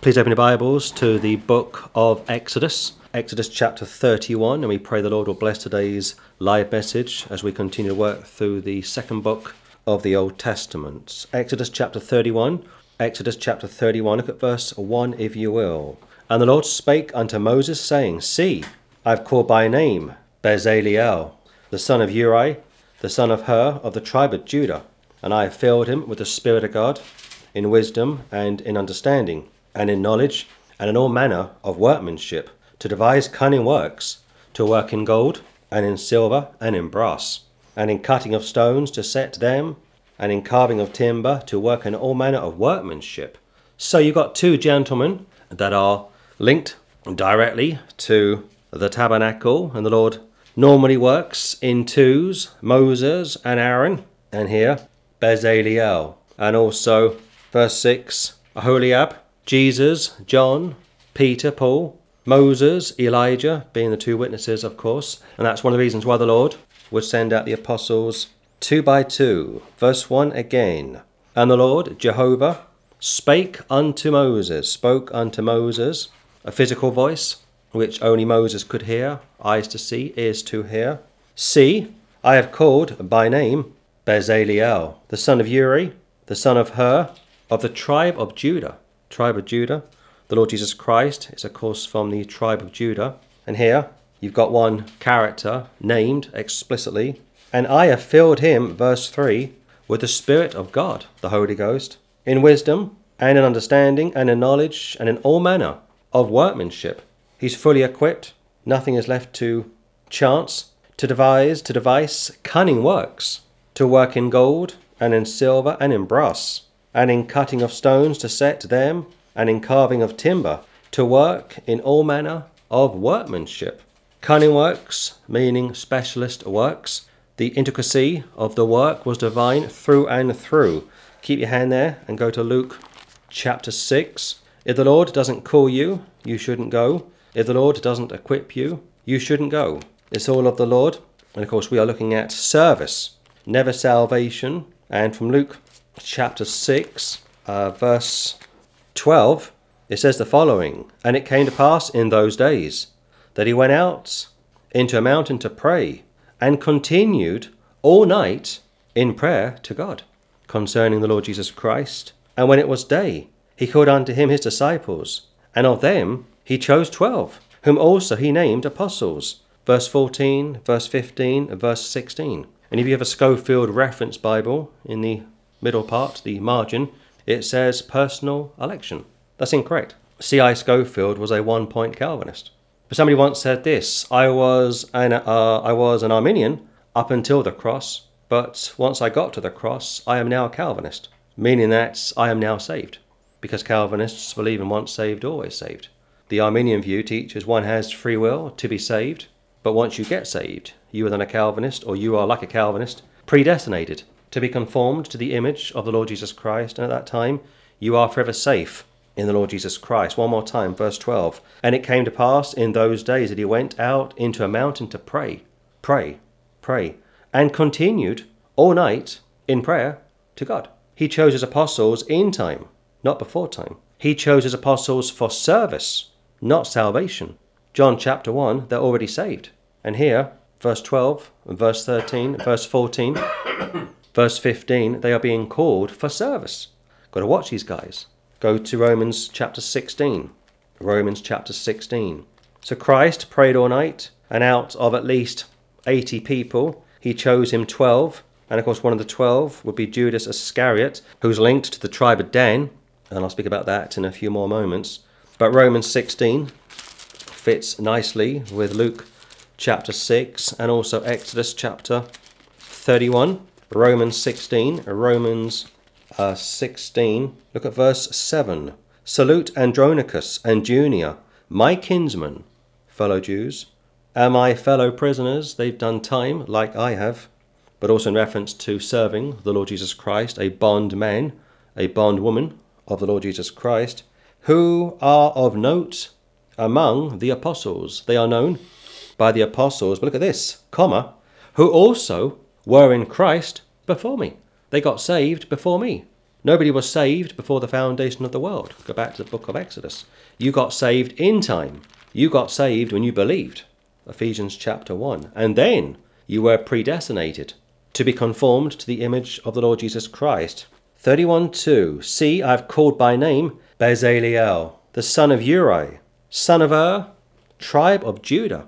Please open your Bibles to the book of Exodus, Exodus chapter 31, and we pray the Lord will bless today's live message as we continue to work through the second book of the Old Testament. Exodus chapter 31, Exodus chapter 31, look at verse 1 if you will. And the Lord spake unto Moses, saying, See, I have called by name Bezaleel, the son of Uri, the son of Hur, of the tribe of Judah, and I have filled him with the Spirit of God, in wisdom and in understanding, and in knowledge, and in all manner of workmanship, to devise cunning works, to work in gold, and in silver, and in brass, and in cutting of stones to set them, and in carving of timber, to work in all manner of workmanship. So you've got two gentlemen that are linked directly to the tabernacle, and the Lord normally works in twos Moses and Aaron, and here Bezaleel, and also verse 6 Aholiab, Jesus, John, Peter, Paul, Moses, Elijah, being the two witnesses, of course, and that's one of the reasons why the Lord would send out the apostles two by two. Verse 1 again. And the Lord, Jehovah, spake unto Moses, spoke unto Moses, a physical voice, which only Moses could hear, eyes to see, ears to hear. See, I have called by name Bezaleel, the son of Uri, the son of Hur, of the tribe of Judah. Tribe of Judah. The Lord Jesus Christ is, of course, from the tribe of Judah. And here you've got one character named explicitly. And I have filled him, verse 3, with the Spirit of God, the Holy Ghost, in wisdom and in understanding and in knowledge and in all manner of workmanship. He's fully equipped. Nothing is left to chance, to devise, to devise cunning works, to work in gold and in silver and in brass, and in cutting of stones to set them, and in carving of timber, to work in all manner of workmanship. Cunning works, meaning specialist works. The intricacy of the work was divine through and through. Keep your hand there and go to Luke chapter 6. If the Lord doesn't call you, you shouldn't go. If the Lord doesn't equip you, you shouldn't go. It's all of the Lord. And of course, we are looking at service, never salvation. And from Luke chapter 6, uh, verse 12, it says the following And it came to pass in those days that he went out into a mountain to pray and continued all night in prayer to God concerning the Lord Jesus Christ. And when it was day, he called unto him his disciples, and of them he chose twelve, whom also he named apostles. Verse 14, verse 15, verse 16. And if you have a Scofield Reference Bible in the middle part, the margin, it says personal election. That's incorrect. C.I. Scofield was a one point Calvinist. But somebody once said this I was, an, uh, I was an Arminian up until the cross, but once I got to the cross, I am now a Calvinist, meaning that I am now saved, because Calvinists believe in once saved, always saved. The Arminian view teaches one has free will to be saved, but once you get saved, you are then a Calvinist, or you are like a Calvinist, predestinated to be conformed to the image of the Lord Jesus Christ, and at that time you are forever safe in the Lord Jesus Christ. One more time, verse 12. And it came to pass in those days that he went out into a mountain to pray, pray, pray, and continued all night in prayer to God. He chose his apostles in time, not before time. He chose his apostles for service, not salvation. John chapter 1, they're already saved. And here, verse 12, verse 13, verse 14, verse 15, they are being called for service. Got to watch these guys. Go to Romans chapter 16. Romans chapter 16. So Christ prayed all night, and out of at least 80 people, he chose him 12. And of course, one of the 12 would be Judas Iscariot, who's linked to the tribe of Dan. And I'll speak about that in a few more moments. But Romans 16 fits nicely with Luke chapter 6 and also Exodus chapter 31. Romans 16, Romans uh, 16, look at verse 7. Salute Andronicus and Junia, my kinsmen, fellow Jews, and my fellow prisoners. They've done time like I have, but also in reference to serving the Lord Jesus Christ, a bondman, a bondwoman of the Lord Jesus Christ who are of note among the apostles. They are known by the apostles, but look at this, comma, who also were in Christ before me. They got saved before me. Nobody was saved before the foundation of the world. Go back to the book of Exodus. You got saved in time. You got saved when you believed. Ephesians chapter 1. And then you were predestinated to be conformed to the image of the Lord Jesus Christ. 31 2. See, I have called by name Bezaleel, the son of Uri, son of Ur, tribe of Judah.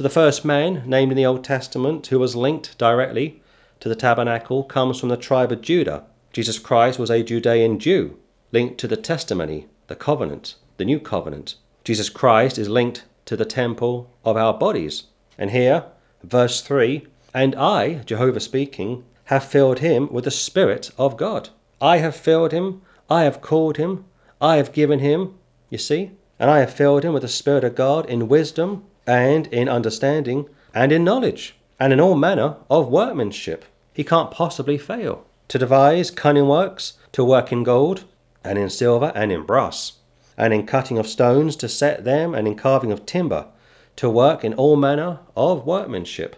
So the first man named in the Old Testament who was linked directly to the tabernacle comes from the tribe of Judah. Jesus Christ was a Judean Jew, linked to the testimony, the covenant, the new covenant. Jesus Christ is linked to the temple of our bodies. And here, verse 3 And I, Jehovah speaking, have filled him with the Spirit of God. I have filled him, I have called him, I have given him, you see, and I have filled him with the Spirit of God in wisdom and in understanding and in knowledge and in all manner of workmanship. He can't possibly fail to devise cunning works, to work in gold, and in silver, and in brass, and in cutting of stones to set them, and in carving of timber, to work in all manner of workmanship.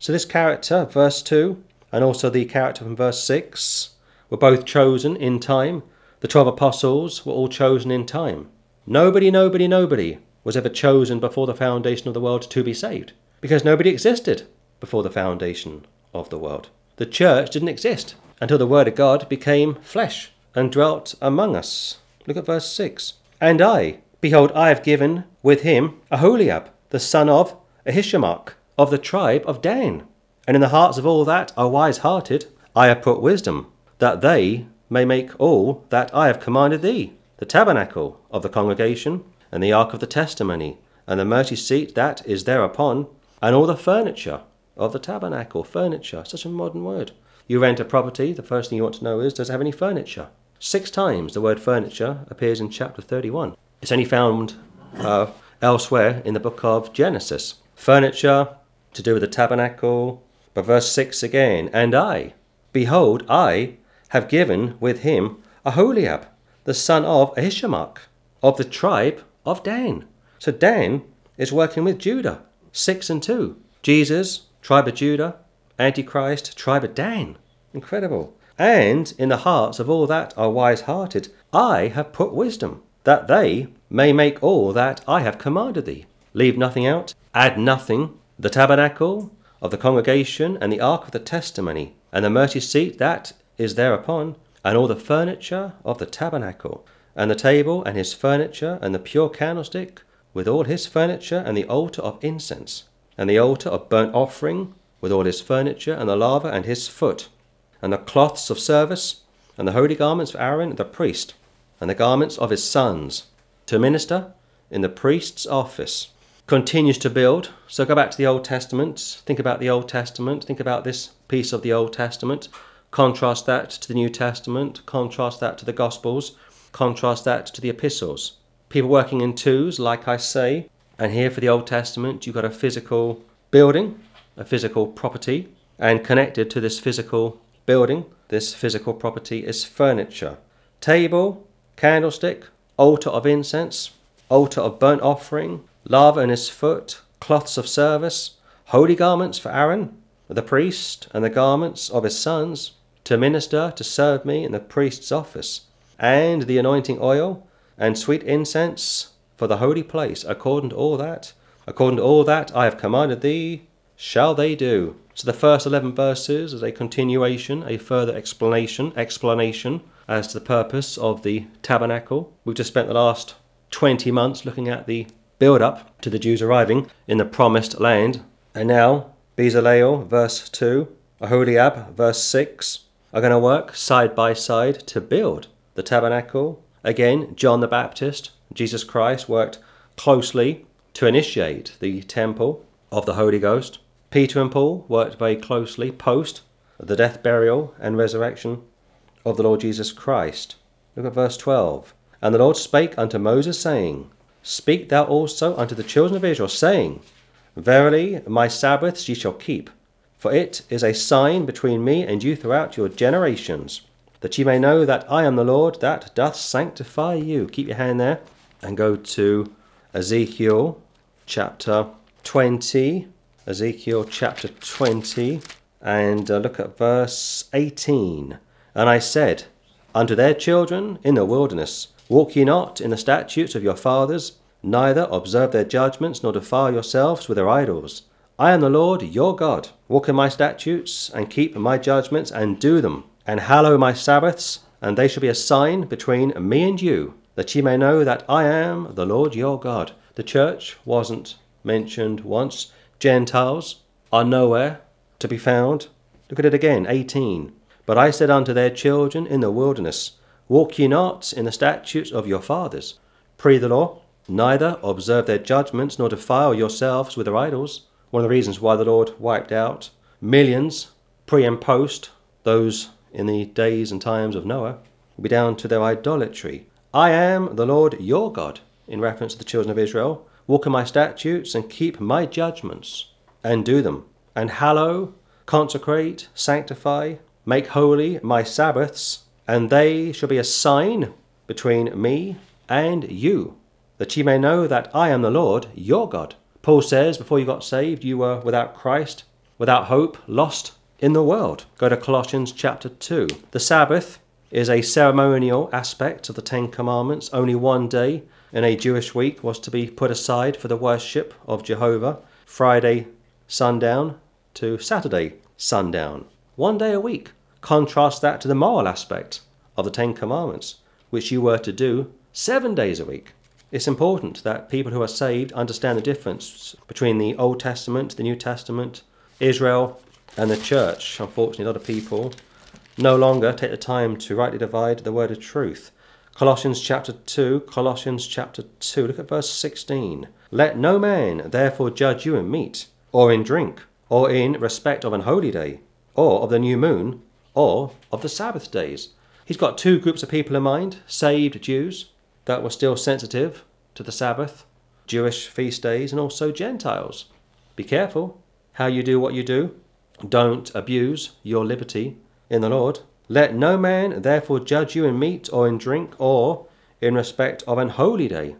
So, this character, verse 2, and also the character from verse 6, were both chosen in time. The twelve apostles were all chosen in time. Nobody, nobody, nobody was ever chosen before the foundation of the world to be saved, because nobody existed before the foundation of the world. The church didn't exist until the Word of God became flesh and dwelt among us. Look at verse 6. And I, behold, I have given with him Aholiab, the son of Ahisamach, of the tribe of Dan. And in the hearts of all that are wise hearted, I have put wisdom, that they may make all that I have commanded thee the tabernacle of the congregation, and the ark of the testimony, and the mercy seat that is thereupon, and all the furniture of the tabernacle. Furniture, such a modern word. You rent a property, the first thing you want to know is does it have any furniture? Six times the word furniture appears in chapter 31. It's only found uh, elsewhere in the book of Genesis. Furniture to do with the tabernacle, but verse 6 again, and I, behold, I have given with him Aholiab, the son of Ahisamach, of the tribe of Dan. So Dan is working with Judah. 6 and 2. Jesus, tribe of Judah, Antichrist, tribe of Dan. Incredible. And in the hearts of all that are wise hearted, I have put wisdom, that they may make all that I have commanded thee. Leave nothing out, add nothing. The tabernacle of the congregation, and the ark of the testimony, and the mercy seat that is thereupon, and all the furniture of the tabernacle, and the table and his furniture, and the pure candlestick, with all his furniture, and the altar of incense, and the altar of burnt offering, with all his furniture, and the laver and his foot, and the cloths of service, and the holy garments of Aaron the priest, and the garments of his sons, to minister in the priest's office. Continues to build. So go back to the Old Testament, think about the Old Testament, think about this piece of the Old Testament, contrast that to the New Testament, contrast that to the Gospels, contrast that to the epistles. People working in twos, like I say, and here for the Old Testament, you've got a physical building a physical property, and connected to this physical building, this physical property is furniture. Table, candlestick, altar of incense, altar of burnt offering, laver in his foot, cloths of service, holy garments for Aaron, the priest, and the garments of his sons, to minister, to serve me in the priest's office, and the anointing oil, and sweet incense for the holy place, according to all that, according to all that I have commanded thee, shall they do. So the first 11 verses is a continuation, a further explanation, explanation as to the purpose of the tabernacle. We've just spent the last 20 months looking at the build up to the Jews arriving in the promised land. And now, Bezaleel, verse 2, Aholiab, verse 6, are going to work side by side to build the tabernacle. Again, John the Baptist, Jesus Christ, worked closely to initiate the temple of the Holy Ghost. Peter and Paul worked very closely post the death, burial, and resurrection of the Lord Jesus Christ. Look at verse 12. And the Lord spake unto Moses, saying, Speak thou also unto the children of Israel, saying, Verily my Sabbaths ye shall keep, for it is a sign between me and you throughout your generations, that ye may know that I am the Lord that doth sanctify you. Keep your hand there and go to Ezekiel chapter 20 Ezekiel chapter 20 and uh, look at verse 18. And I said, unto their children in the wilderness. Walk ye not in the statutes of your fathers, neither observe their judgments, nor defile yourselves with their idols. I am the Lord your God. Walk in my statutes, and keep my judgments, and do them, and hallow my Sabbaths, and they shall be a sign between me and you, that ye may know that I am the Lord your God. The church wasn't mentioned once. Gentiles are nowhere to be found. Look at it again, 18. But I said unto their children in the wilderness, Walk ye not in the statutes of your fathers. Pre the law, neither observe their judgments, nor defile yourselves with their idols. One of the reasons why the Lord wiped out millions pre and post, those in the days and times of Noah, will be down to their idolatry. I am the Lord your God, in reference to the children of Israel. Walk in my statutes and keep my judgments and do them, and hallow, consecrate, sanctify, make holy my Sabbaths, and they shall be a sign between me and you, that ye may know that I am the Lord your God. Paul says, before you got saved, you were without Christ, without hope, lost in the world. Go to Colossians chapter 2. The Sabbath is a ceremonial aspect of the Ten Commandments. Only one day in a Jewish week was to be put aside for the worship of Jehovah. Friday sundown to Saturday sundown. One day a week. Contrast that to the moral aspect of the Ten Commandments, which you were to do seven days a week. It's important that people who are saved understand the difference between the Old Testament, the New Testament, Israel, and the church. Unfortunately, a lot of people no longer take the time to rightly divide the word of truth. Colossians chapter 2, Colossians chapter 2, look at verse 16. Let no man therefore judge you in meat, or in drink, or in respect of an holy day, or of the new moon, or of the Sabbath days. He's got two groups of people in mind saved Jews that were still sensitive to the Sabbath, Jewish feast days, and also Gentiles. Be careful how you do what you do. Don't abuse your liberty in the Lord. Let no man therefore judge you in meat or in drink or in respect of an holy day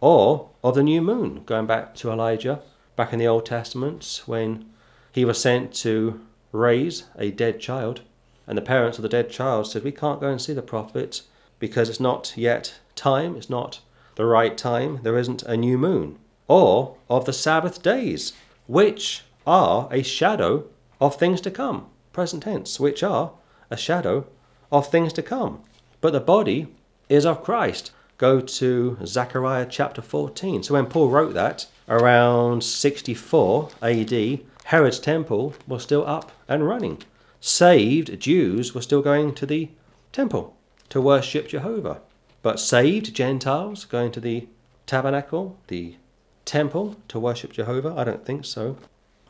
or of the new moon. Going back to Elijah, back in the Old Testament, when he was sent to raise a dead child, and the parents of the dead child said, We can't go and see the prophet because it's not yet time, it's not the right time, there isn't a new moon, or of the Sabbath days, which are a shadow of things to come. Present tense, which are a shadow of things to come. But the body is of Christ. Go to Zechariah chapter 14. So when Paul wrote that around 64 AD, Herod's temple was still up and running. Saved Jews were still going to the temple to worship Jehovah. But saved Gentiles going to the tabernacle, the temple, to worship Jehovah? I don't think so.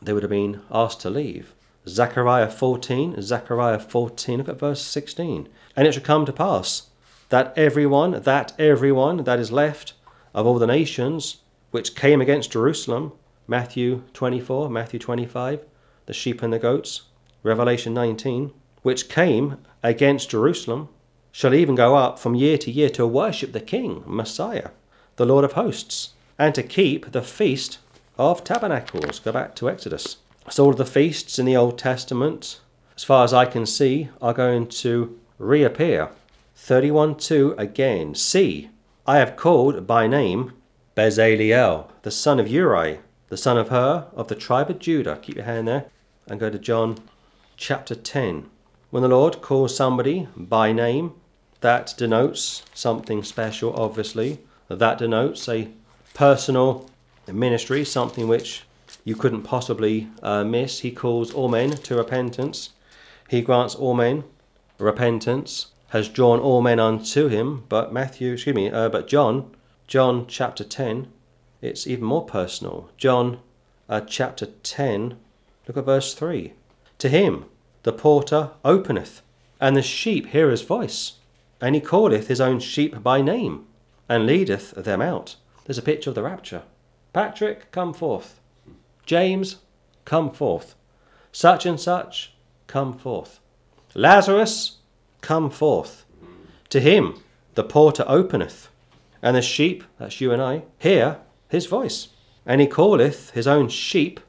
They would have been asked to leave. Zechariah 14, Zechariah 14, look at verse 16. And it shall come to pass that everyone, that everyone that is left of all the nations which came against Jerusalem, Matthew 24, Matthew 25, the sheep and the goats, Revelation 19, which came against Jerusalem, shall even go up from year to year to worship the King, Messiah, the Lord of hosts, and to keep the feast of tabernacles. Go back to Exodus. So, all of the feasts in the Old Testament, as far as I can see, are going to reappear. 31 2 again. See, I have called by name Bezaleel, the son of Uri, the son of Hur, of the tribe of Judah. Keep your hand there and go to John chapter 10. When the Lord calls somebody by name, that denotes something special, obviously. That denotes a personal ministry, something which you couldn't possibly uh, miss. He calls all men to repentance. He grants all men repentance, has drawn all men unto him. But Matthew, excuse me, uh, but John, John chapter 10, it's even more personal. John uh, chapter 10, look at verse 3. To him the porter openeth, and the sheep hear his voice, and he calleth his own sheep by name, and leadeth them out. There's a picture of the rapture. Patrick, come forth. James, come forth. Such and such, come forth. Lazarus, come forth. To him the porter openeth, and the sheep, that's you and I, hear his voice. And he calleth his own sheep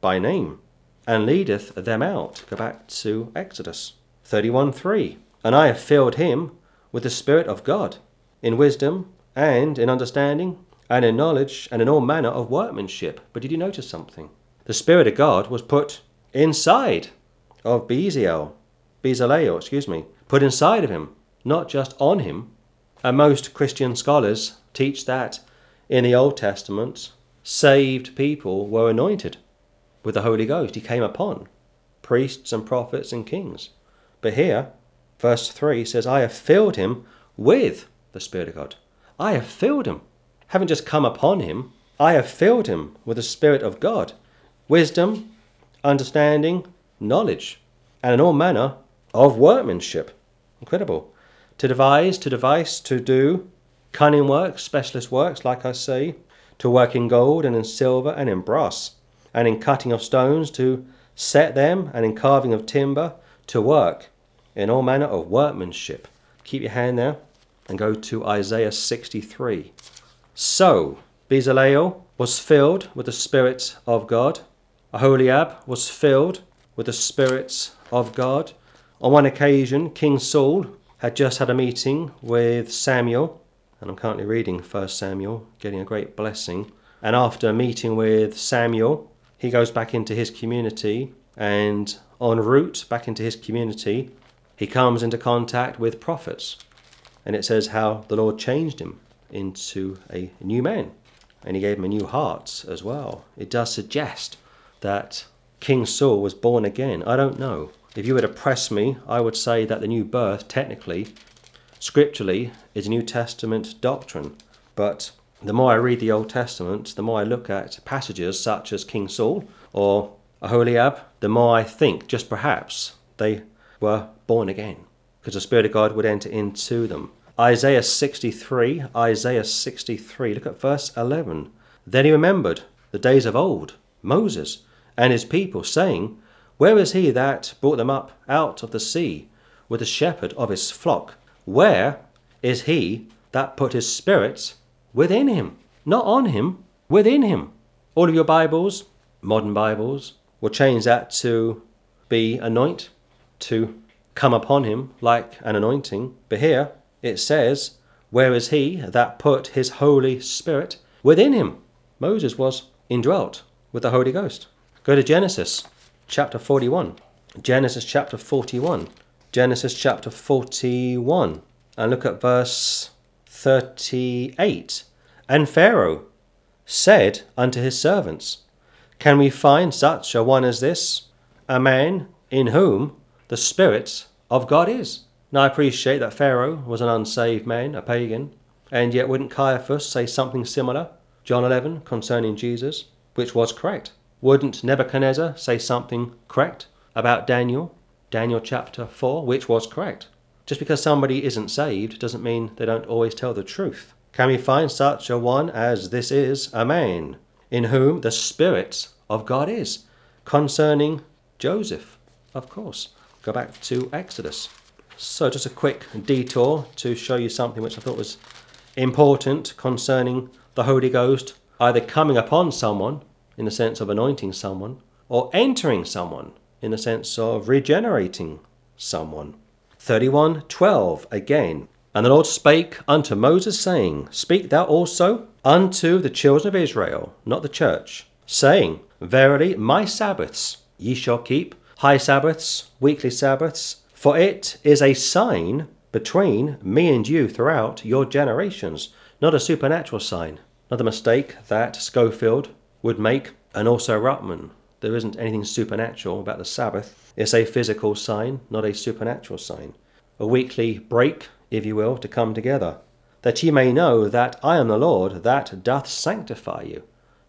by name, and leadeth them out. Go back to Exodus 31 3. And I have filled him with the Spirit of God, in wisdom and in understanding and in knowledge and in all manner of workmanship. But did you notice something? The Spirit of God was put inside of Bezalel, excuse me, put inside of him, not just on him. And most Christian scholars teach that in the Old Testament, saved people were anointed with the Holy Ghost. He came upon priests and prophets and kings. But here, verse 3 says, I have filled him with the Spirit of God. I have filled him. Haven't just come upon him, I have filled him with the Spirit of God. Wisdom, understanding, knowledge, and in all manner of workmanship. Incredible. To devise, to device, to do cunning works, specialist works, like I say, to work in gold and in silver and in brass, and in cutting of stones, to set them, and in carving of timber, to work in all manner of workmanship. Keep your hand there and go to Isaiah 63. So, Bezalel was filled with the Spirit of God. Aholiab was filled with the Spirit of God. On one occasion, King Saul had just had a meeting with Samuel, and I'm currently reading 1 Samuel, getting a great blessing. And after meeting with Samuel, he goes back into his community, and en route back into his community, he comes into contact with prophets. And it says how the Lord changed him into a new man, and he gave him a new heart as well. It does suggest that King Saul was born again. I don't know. If you were to press me, I would say that the new birth, technically, scripturally, is a New Testament doctrine. But the more I read the Old Testament, the more I look at passages such as King Saul or Aholiab, the more I think just perhaps they were born again because the Spirit of God would enter into them. Isaiah 63, Isaiah 63, look at verse 11. Then he remembered the days of old, Moses and his people, saying, where is he that brought them up out of the sea with the shepherd of his flock? Where is he that put his spirit within him? Not on him, within him. All of your Bibles, modern Bibles, will change that to be anoint, to come upon him like an anointing. But here it says, Where is he that put his Holy Spirit within him? Moses was indwelt with the Holy Ghost. Go to Genesis chapter 41. Genesis chapter 41. Genesis chapter 41. And look at verse 38. And Pharaoh said unto his servants, Can we find such a one as this, a man in whom the Spirit of God is? Now I appreciate that Pharaoh was an unsaved man, a pagan, and yet wouldn't Caiaphas say something similar, John 11, concerning Jesus, which was correct? Wouldn't Nebuchadnezzar say something correct about Daniel? Daniel chapter 4, which was correct. Just because somebody isn't saved doesn't mean they don't always tell the truth. Can we find such a one as this is a man, in whom the Spirit of God is? Concerning Joseph, of course. Go back to Exodus. So, just a quick detour to show you something which I thought was important concerning the Holy Ghost either coming upon someone in the sense of anointing someone, or entering someone in the sense of regenerating someone. 31:12 again. And the Lord spake unto Moses, saying, Speak thou also unto the children of Israel, not the church, saying, Verily my Sabbaths ye shall keep, high Sabbaths, weekly Sabbaths, for it is a sign between me and you throughout your generations, not a supernatural sign. Not the mistake that Scofield would make, and also Ruckman. There isn't anything supernatural about the Sabbath. It's a physical sign, not a supernatural sign. A weekly break, if you will, to come together, that ye may know that I am the Lord that doth sanctify you.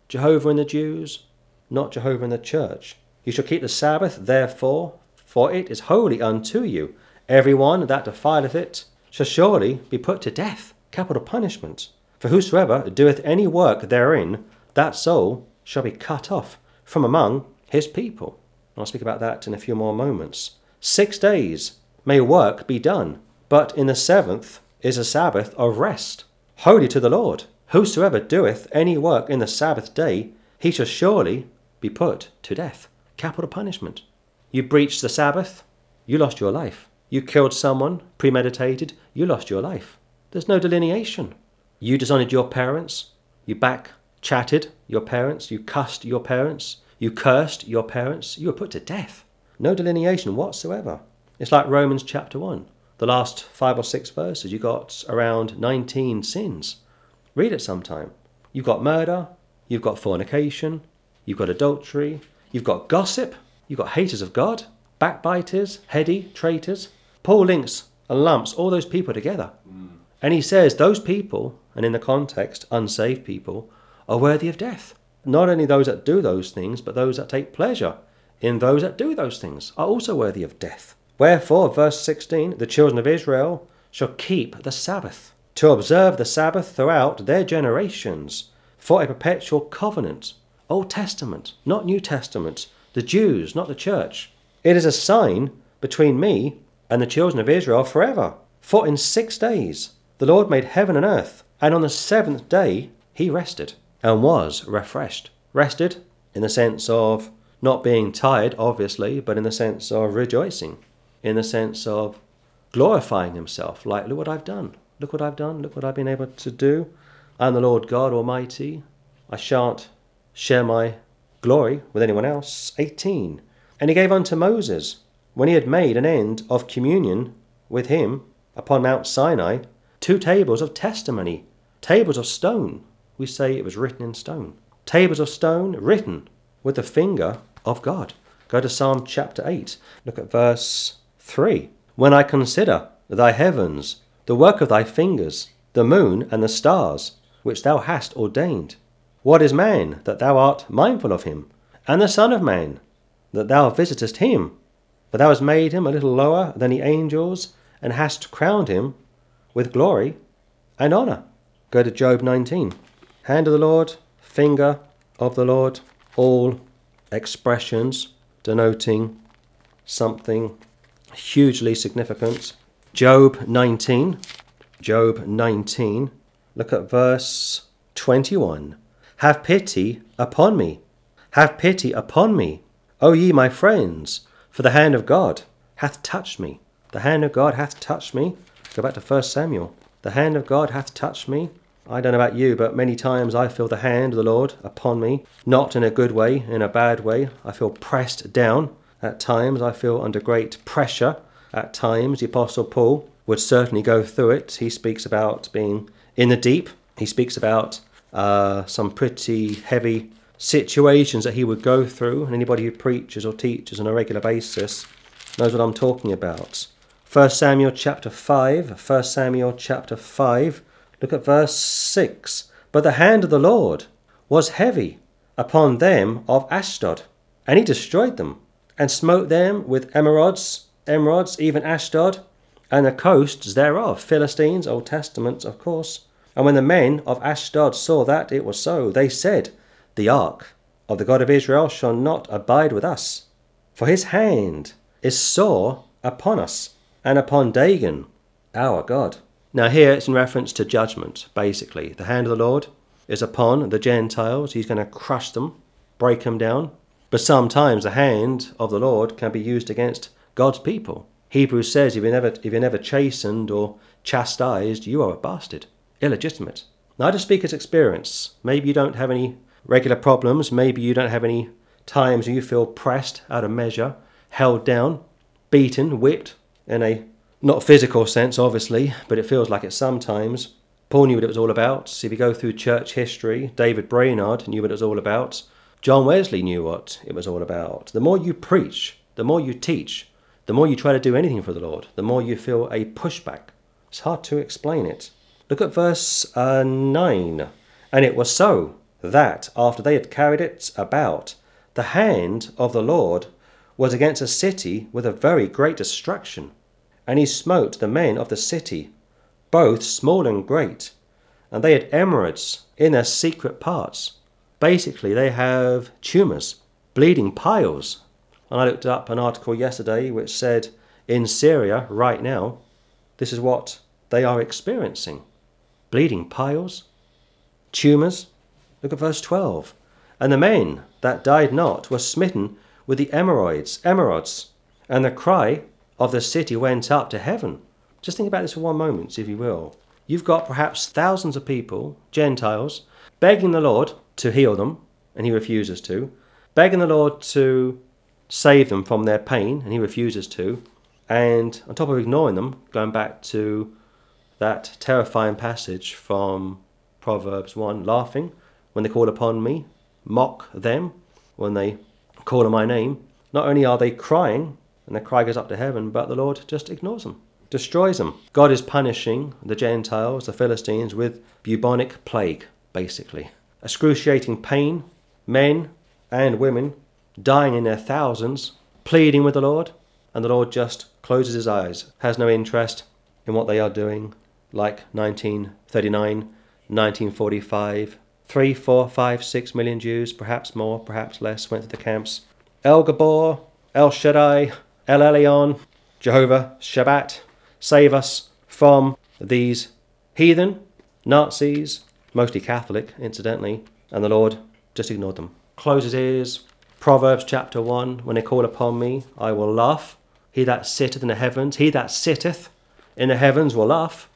Jehovah and the Jews, not Jehovah and the church. You shall keep the Sabbath, therefore, for it is holy unto you. Every one that defileth it shall surely be put to death, capital punishment. For whosoever doeth any work therein, that soul shall be cut off from among his people. I'll speak about that in a few more moments. Six days may work be done, but in the seventh is a Sabbath of rest, holy to the Lord. Whosoever doeth any work in the Sabbath day, he shall surely be put to death. Capital punishment. You breached the Sabbath, you lost your life. you killed someone, premeditated, you lost your life. There's no delineation. You dishonored your parents, you back chatted your parents, you cussed your parents, you cursed your parents, you were put to death. No delineation whatsoever. It's like Romans chapter 1. The last five or six verses, you got around 19 sins. Read it sometime. You've got murder, you've got fornication, you've got adultery, you've got gossip, you've got haters of God, backbiters, heady, traitors. Paul links and lumps all those people together. Mm. And he says those people, and in the context, unsaved people, are worthy of death. Not only those that do those things, but those that take pleasure in those that do those things are also worthy of death. Wherefore, verse 16, the children of Israel shall keep the Sabbath, to observe the Sabbath throughout their generations, for a perpetual covenant. Old Testament, not New Testament. The Jews, not the church. It is a sign between me and the children of Israel forever. For in six days the Lord made heaven and earth, and on the seventh day he rested and was refreshed. Rested in the sense of not being tired, obviously, but in the sense of rejoicing in the sense of glorifying himself, like, look what I've done, look what I've done, look what I've been able to do. I'm the Lord God Almighty. I shan't share my glory with anyone else. 18. And he gave unto Moses, when he had made an end of communion with him upon Mount Sinai, two tables of testimony, tables of stone. We say it was written in stone. Tables of stone written with the finger of God. Go to Psalm chapter 8. Look at verse 3. When I consider thy heavens, the work of thy fingers, the moon and the stars, which thou hast ordained. What is man, that thou art mindful of him? And the Son of Man, that thou visitest him? For thou hast made him a little lower than the angels, and hast crowned him with glory and honour. Go to Job 19. Hand of the Lord, finger of the Lord, all expressions denoting something hugely significant. Job 19. Job 19. Look at verse 21. Have pity upon me. Have pity upon me, O ye my friends, for the hand of God hath touched me. The hand of God hath touched me. Go back to 1 Samuel. The hand of God hath touched me. I don't know about you, but many times I feel the hand of the Lord upon me, not in a good way, in a bad way. I feel pressed down. At times, I feel under great pressure. At times, the Apostle Paul would certainly go through it. He speaks about being in the deep, he speaks about uh, some pretty heavy situations that he would go through, and anybody who preaches or teaches on a regular basis knows what I'm talking about. 1 Samuel chapter 5, 1 Samuel chapter 5, look at verse 6. But the hand of the Lord was heavy upon them of Ashdod, and he destroyed them and smote them with emerods, emerods, even Ashdod, and the coasts thereof, Philistines, Old Testament, of course. And when the men of Ashdod saw that it was so, they said, The ark of the God of Israel shall not abide with us, for his hand is sore upon us, and upon Dagon, our God. Now, here it's in reference to judgment, basically. The hand of the Lord is upon the Gentiles. He's going to crush them, break them down. But sometimes the hand of the Lord can be used against God's people. Hebrews says if you're never, if you're never chastened or chastised, you are a bastard, illegitimate. Now, I just speak as experience. Maybe you don't have any regular problems. Maybe you don't have any times you feel pressed out of measure, held down, beaten, whipped in a not physical sense, obviously, but it feels like it sometimes. Paul knew what it was all about. If you go through church history, David Brainerd knew what it was all about. John Wesley knew what it was all about. The more you preach, the more you teach, the more you try to do anything for the Lord, the more you feel a pushback. It's hard to explain it. Look at verse uh, 9. And it was so that after they had carried it about, the hand of the Lord was against a city with a very great destruction. And he smote the men of the city, both small and great, and they had emerods in their secret parts basically they have tumours, bleeding piles. And I looked up an article yesterday which said in Syria right now, this is what they are experiencing bleeding piles, tumours. Look at verse 12. And the men that died not were smitten with the emeroids, emerods, and the cry of the city went up to heaven. Just think about this for one moment, if you will. You've got perhaps thousands of people, Gentiles, begging the Lord to heal them, and he refuses to, begging the Lord to save them from their pain, and he refuses to, and on top of ignoring them, going back to that terrifying passage from Proverbs 1 laughing when they call upon me, mock them when they call on my name. Not only are they crying, and their cry goes up to heaven, but the Lord just ignores them, destroys them. God is punishing the Gentiles, the Philistines, with bubonic plague, basically. Excruciating pain, men and women dying in their thousands, pleading with the Lord, and the Lord just closes his eyes, has no interest in what they are doing, like 1939, 1945. Three, four, five, six million Jews, perhaps more, perhaps less, went to the camps. El Gibbor, El Shaddai, El Elyon, Jehovah, Shabbat, save us from these heathen, Nazis, mostly Catholic, incidentally, and the Lord just ignored them. Closes ears. Proverbs chapter 1 When they call upon me, I will laugh. He that sitteth in the heavens, he that sitteth in the heavens will laugh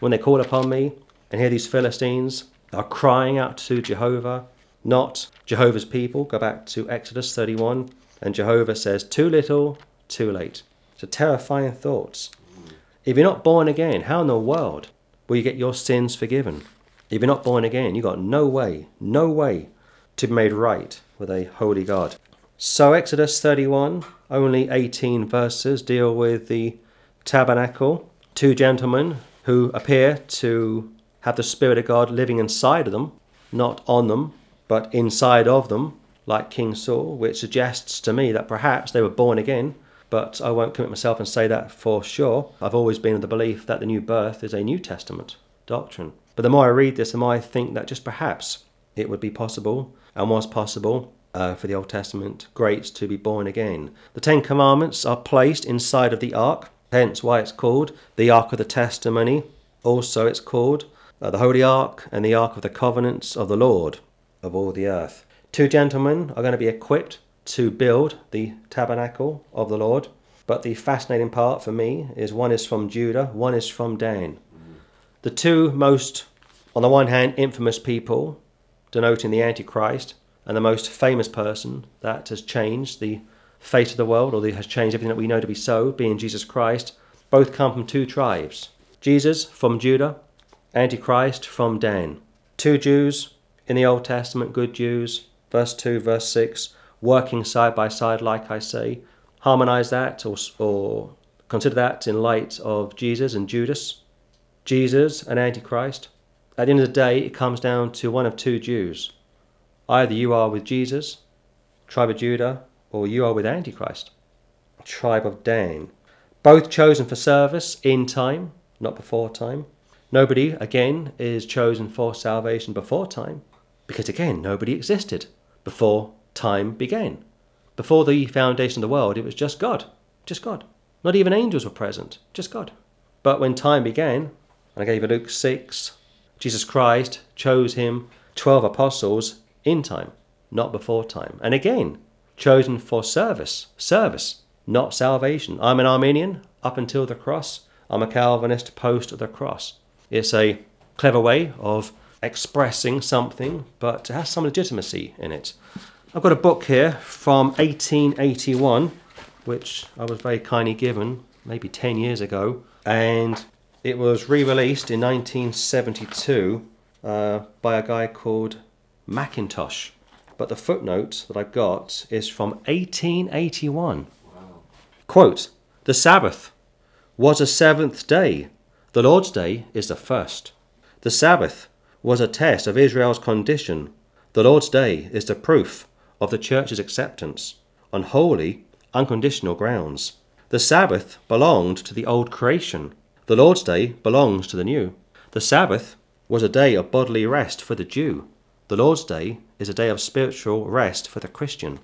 when they call upon me. And here these Philistines are crying out to Jehovah, not Jehovah's people. Go back to Exodus 31. And Jehovah says, Too little, too late. It's a terrifying thought. If you're not born again, how in the world will you get your sins forgiven? If you're not born again, you've got no way, no way to be made right with a holy God. So, Exodus 31, only 18 verses deal with the tabernacle. Two gentlemen who appear to have the Spirit of God living inside of them, not on them, but inside of them, like King Saul, which suggests to me that perhaps they were born again. But I won't commit myself and say that for sure. I've always been of the belief that the new birth is a New Testament doctrine. But the more I read this, the more I think that just perhaps it would be possible and was possible uh, for the Old Testament greats to be born again. The Ten Commandments are placed inside of the ark, hence why it's called the Ark of the Testimony. Also, it's called uh, the Holy Ark and the Ark of the Covenants of the Lord of all the earth. Two gentlemen are going to be equipped to build the tabernacle of the Lord. But the fascinating part for me is one is from Judah, one is from Dan. The two most, on the one hand, infamous people, denoting the Antichrist, and the most famous person that has changed the fate of the world, or that has changed everything that we know to be so, being Jesus Christ, both come from two tribes. Jesus from Judah, Antichrist from Dan. Two Jews in the Old Testament, good Jews, verse 2, verse 6, working side by side, like I say. Harmonize that or, or consider that in light of Jesus and Judas. Jesus and Antichrist. At the end of the day, it comes down to one of two Jews Either you are with Jesus, tribe of Judah, or you are with Antichrist, tribe of Dan. Both chosen for service in time, not before time. Nobody, again, is chosen for salvation before time, because again, nobody existed before time began. Before the foundation of the world, it was just God, just God. Not even angels were present, just God. But when time began, and I gave you Luke 6, Jesus Christ chose him 12 apostles in time, not before time. And again, chosen for service, service, not salvation. I'm an Arminian up until the cross. I'm a Calvinist post the cross. It's a clever way of expressing something, but it has some legitimacy in it. I've got a book here from 1881, which I was very kindly given maybe 10 years ago, and it was re released in 1972 uh, by a guy called Mackintosh. But the footnote that I've got is from 1881. Wow. Quote The Sabbath was a seventh day, the Lord's day is the first. The Sabbath was a test of Israel's condition, the Lord's day is the proof of the church's acceptance on holy, unconditional grounds. The Sabbath belonged to the old creation, the Lord's day belongs to the new. The Sabbath was a day of bodily rest for the Jew. The Lord's Day is a day of spiritual rest for the Christian.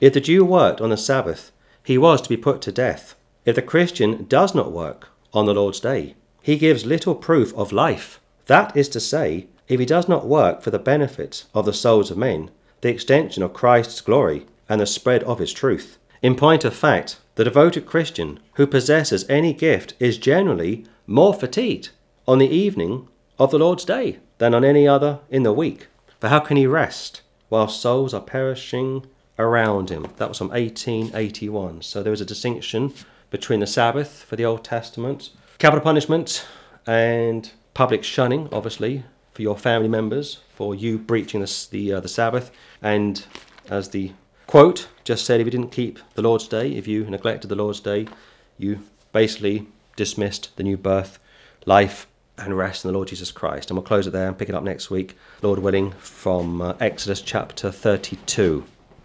If the Jew worked on the Sabbath, he was to be put to death. If the Christian does not work on the Lord's Day, he gives little proof of life. That is to say, if he does not work for the benefit of the souls of men, the extension of Christ's glory, and the spread of his truth, In point of fact, the devoted Christian who possesses any gift is generally more fatigued on the evening of the Lord's day than on any other in the week. For how can he rest while souls are perishing around him? That was from 1881. So there is a distinction between the Sabbath for the Old Testament, capital punishment, and public shunning, obviously, for your family members, for you breaching the, the, uh, the Sabbath. And as the quote just said, if you didn't keep the Lord's Day, if you neglected the Lord's Day, you basically dismissed the new birth, life, and rest in the Lord Jesus Christ. And we'll close it there and pick it up next week, Lord willing, from uh, Exodus chapter 32.